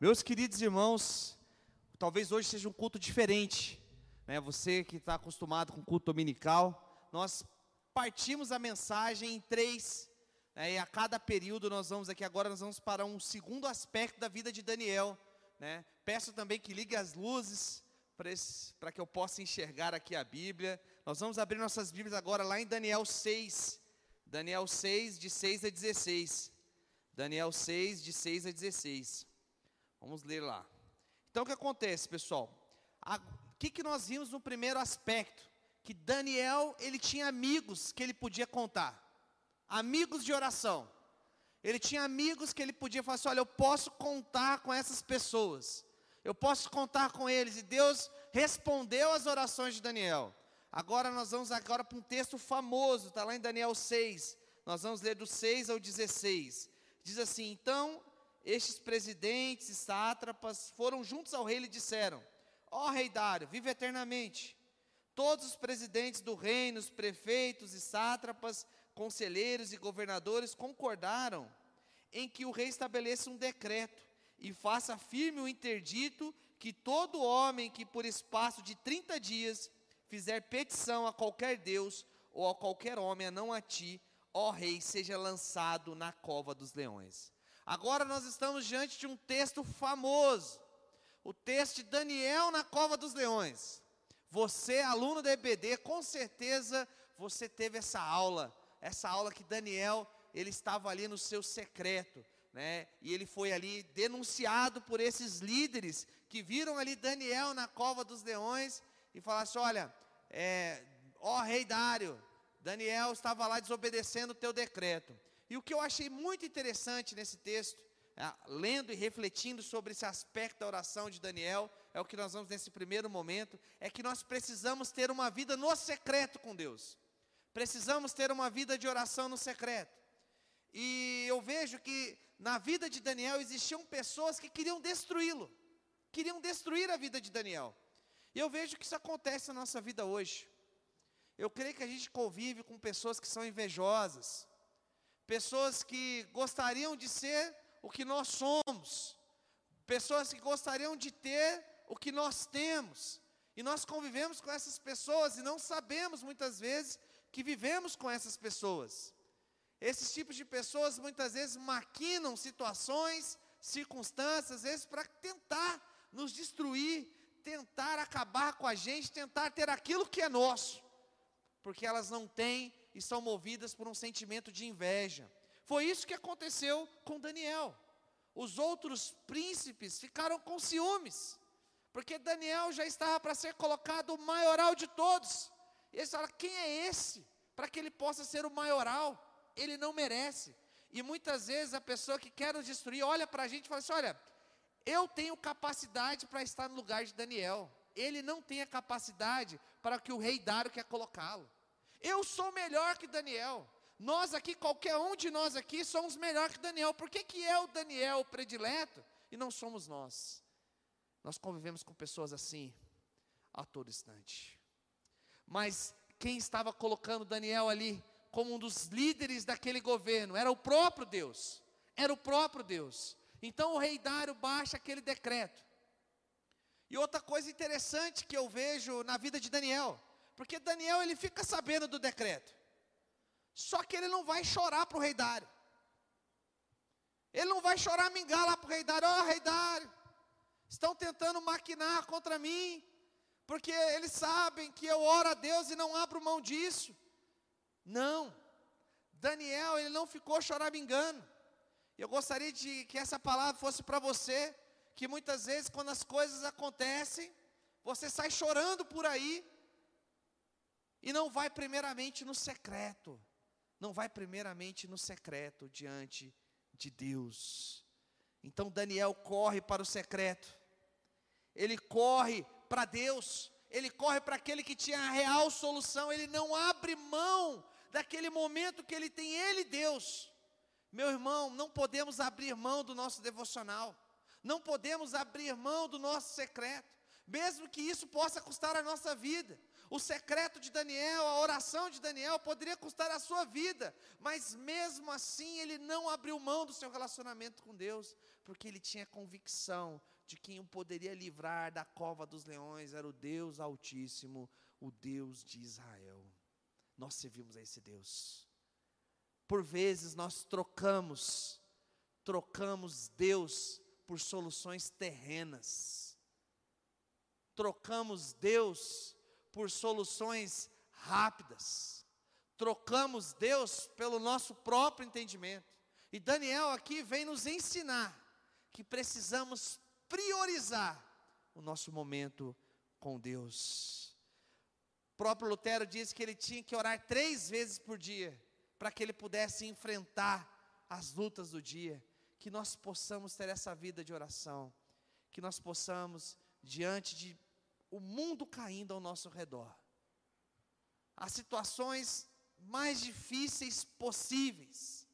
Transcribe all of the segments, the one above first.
Meus queridos irmãos, talvez hoje seja um culto diferente, né? Você que está acostumado com culto dominical, nós partimos a mensagem em três, né? e a cada período nós vamos aqui agora nós vamos para um segundo aspecto da vida de Daniel, né? Peço também que ligue as luzes para que eu possa enxergar aqui a Bíblia. Nós vamos abrir nossas Bíblias agora lá em Daniel 6, Daniel 6 de 6 a 16. Daniel 6 de 6 a 16. Vamos ler lá. Então o que acontece, pessoal? O que, que nós vimos no primeiro aspecto? Que Daniel, ele tinha amigos que ele podia contar. Amigos de oração. Ele tinha amigos que ele podia falar assim, olha, eu posso contar com essas pessoas. Eu posso contar com eles. E Deus respondeu às orações de Daniel. Agora nós vamos agora para um texto famoso, está lá em Daniel 6. Nós vamos ler do 6 ao 16. Diz assim: Então estes presidentes e sátrapas foram juntos ao rei e disseram: Ó oh, rei Dário, vive eternamente. Todos os presidentes do reino, os prefeitos e sátrapas, conselheiros e governadores concordaram em que o rei estabeleça um decreto e faça firme o interdito que todo homem que por espaço de 30 dias fizer petição a qualquer Deus ou a qualquer homem, a não a ti, ó rei, seja lançado na cova dos leões. Agora nós estamos diante de um texto famoso, o texto de Daniel na cova dos leões. Você, aluno da EBD, com certeza você teve essa aula, essa aula que Daniel, ele estava ali no seu secreto, né? E ele foi ali denunciado por esses líderes que viram ali Daniel na cova dos leões e falaram assim: olha, é, ó rei Dário, Daniel estava lá desobedecendo o teu decreto. E o que eu achei muito interessante nesse texto, é, lendo e refletindo sobre esse aspecto da oração de Daniel, é o que nós vamos nesse primeiro momento, é que nós precisamos ter uma vida no secreto com Deus. Precisamos ter uma vida de oração no secreto. E eu vejo que na vida de Daniel existiam pessoas que queriam destruí-lo, queriam destruir a vida de Daniel. E eu vejo que isso acontece na nossa vida hoje. Eu creio que a gente convive com pessoas que são invejosas, pessoas que gostariam de ser o que nós somos, pessoas que gostariam de ter o que nós temos, e nós convivemos com essas pessoas e não sabemos muitas vezes que vivemos com essas pessoas. Esses tipos de pessoas muitas vezes maquinam situações, circunstâncias, às vezes para tentar nos destruir, tentar acabar com a gente, tentar ter aquilo que é nosso, porque elas não têm e são movidas por um sentimento de inveja. Foi isso que aconteceu com Daniel. Os outros príncipes ficaram com ciúmes, porque Daniel já estava para ser colocado o maioral de todos. E eles falaram: quem é esse? Para que ele possa ser o maioral, ele não merece. E muitas vezes a pessoa que quer nos destruir olha para a gente e fala assim: olha, eu tenho capacidade para estar no lugar de Daniel. Ele não tem a capacidade para que o rei Dário quer colocá-lo. Eu sou melhor que Daniel. Nós aqui, qualquer um de nós aqui, somos melhor que Daniel. Por que, que é o Daniel predileto e não somos nós? Nós convivemos com pessoas assim a todo instante. Mas quem estava colocando Daniel ali como um dos líderes daquele governo era o próprio Deus. Era o próprio Deus. Então o rei Dário baixa aquele decreto. E outra coisa interessante que eu vejo na vida de Daniel, porque Daniel ele fica sabendo do decreto. Só que ele não vai chorar para o rei Dário. Ele não vai chorar mingar lá para o rei Dário, ó oh, rei Dário, estão tentando maquinar contra mim, porque eles sabem que eu oro a Deus e não abro mão disso. Não, Daniel, ele não ficou choramingando. Eu gostaria de que essa palavra fosse para você, que muitas vezes quando as coisas acontecem, você sai chorando por aí, e não vai primeiramente no secreto. Não vai primeiramente no secreto diante de Deus. Então Daniel corre para o secreto. Ele corre para Deus. Ele corre para aquele que tinha a real solução. Ele não abre mão daquele momento que ele tem ele Deus. Meu irmão, não podemos abrir mão do nosso devocional. Não podemos abrir mão do nosso secreto, mesmo que isso possa custar a nossa vida O secreto de Daniel, a oração de Daniel poderia custar a sua vida, mas mesmo assim ele não abriu mão do seu relacionamento com Deus, porque ele tinha convicção de quem o poderia livrar da cova dos leões era o Deus Altíssimo, o Deus de Israel. Nós servimos a esse Deus. Por vezes nós trocamos, trocamos Deus por soluções terrenas. Trocamos Deus por soluções rápidas. Trocamos Deus pelo nosso próprio entendimento. E Daniel aqui vem nos ensinar que precisamos priorizar o nosso momento com Deus. O próprio Lutero disse que ele tinha que orar três vezes por dia para que ele pudesse enfrentar as lutas do dia. Que nós possamos ter essa vida de oração, que nós possamos, diante de o mundo caindo ao nosso redor, as situações mais difíceis possíveis,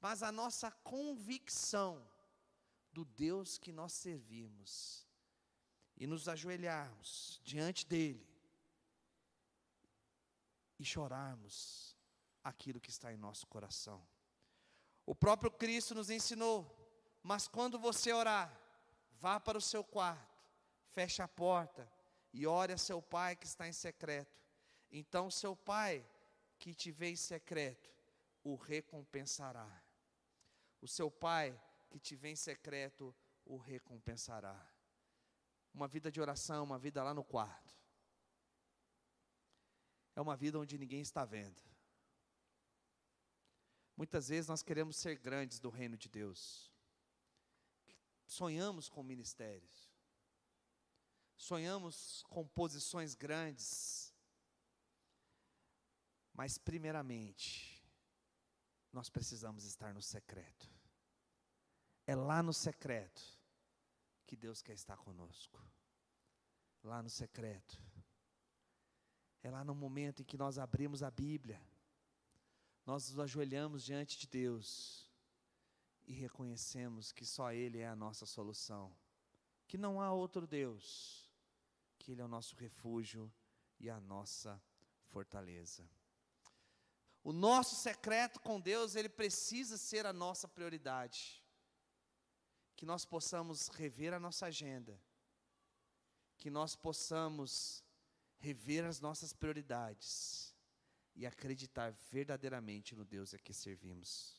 mas a nossa convicção do Deus que nós servimos e nos ajoelharmos diante dele e chorarmos aquilo que está em nosso coração. O próprio Cristo nos ensinou, mas quando você orar, vá para o seu quarto, feche a porta e ore a seu pai que está em secreto. Então seu pai que te vê em secreto o recompensará. O seu pai que te vê em secreto o recompensará. Uma vida de oração, uma vida lá no quarto. É uma vida onde ninguém está vendo. Muitas vezes nós queremos ser grandes do reino de Deus. Sonhamos com ministérios. Sonhamos com posições grandes. Mas, primeiramente, nós precisamos estar no secreto. É lá no secreto que Deus quer estar conosco. Lá no secreto. É lá no momento em que nós abrimos a Bíblia nós nos ajoelhamos diante de Deus e reconhecemos que só Ele é a nossa solução, que não há outro Deus, que Ele é o nosso refúgio e a nossa fortaleza. O nosso secreto com Deus, ele precisa ser a nossa prioridade. Que nós possamos rever a nossa agenda, que nós possamos rever as nossas prioridades e acreditar verdadeiramente no Deus a que servimos.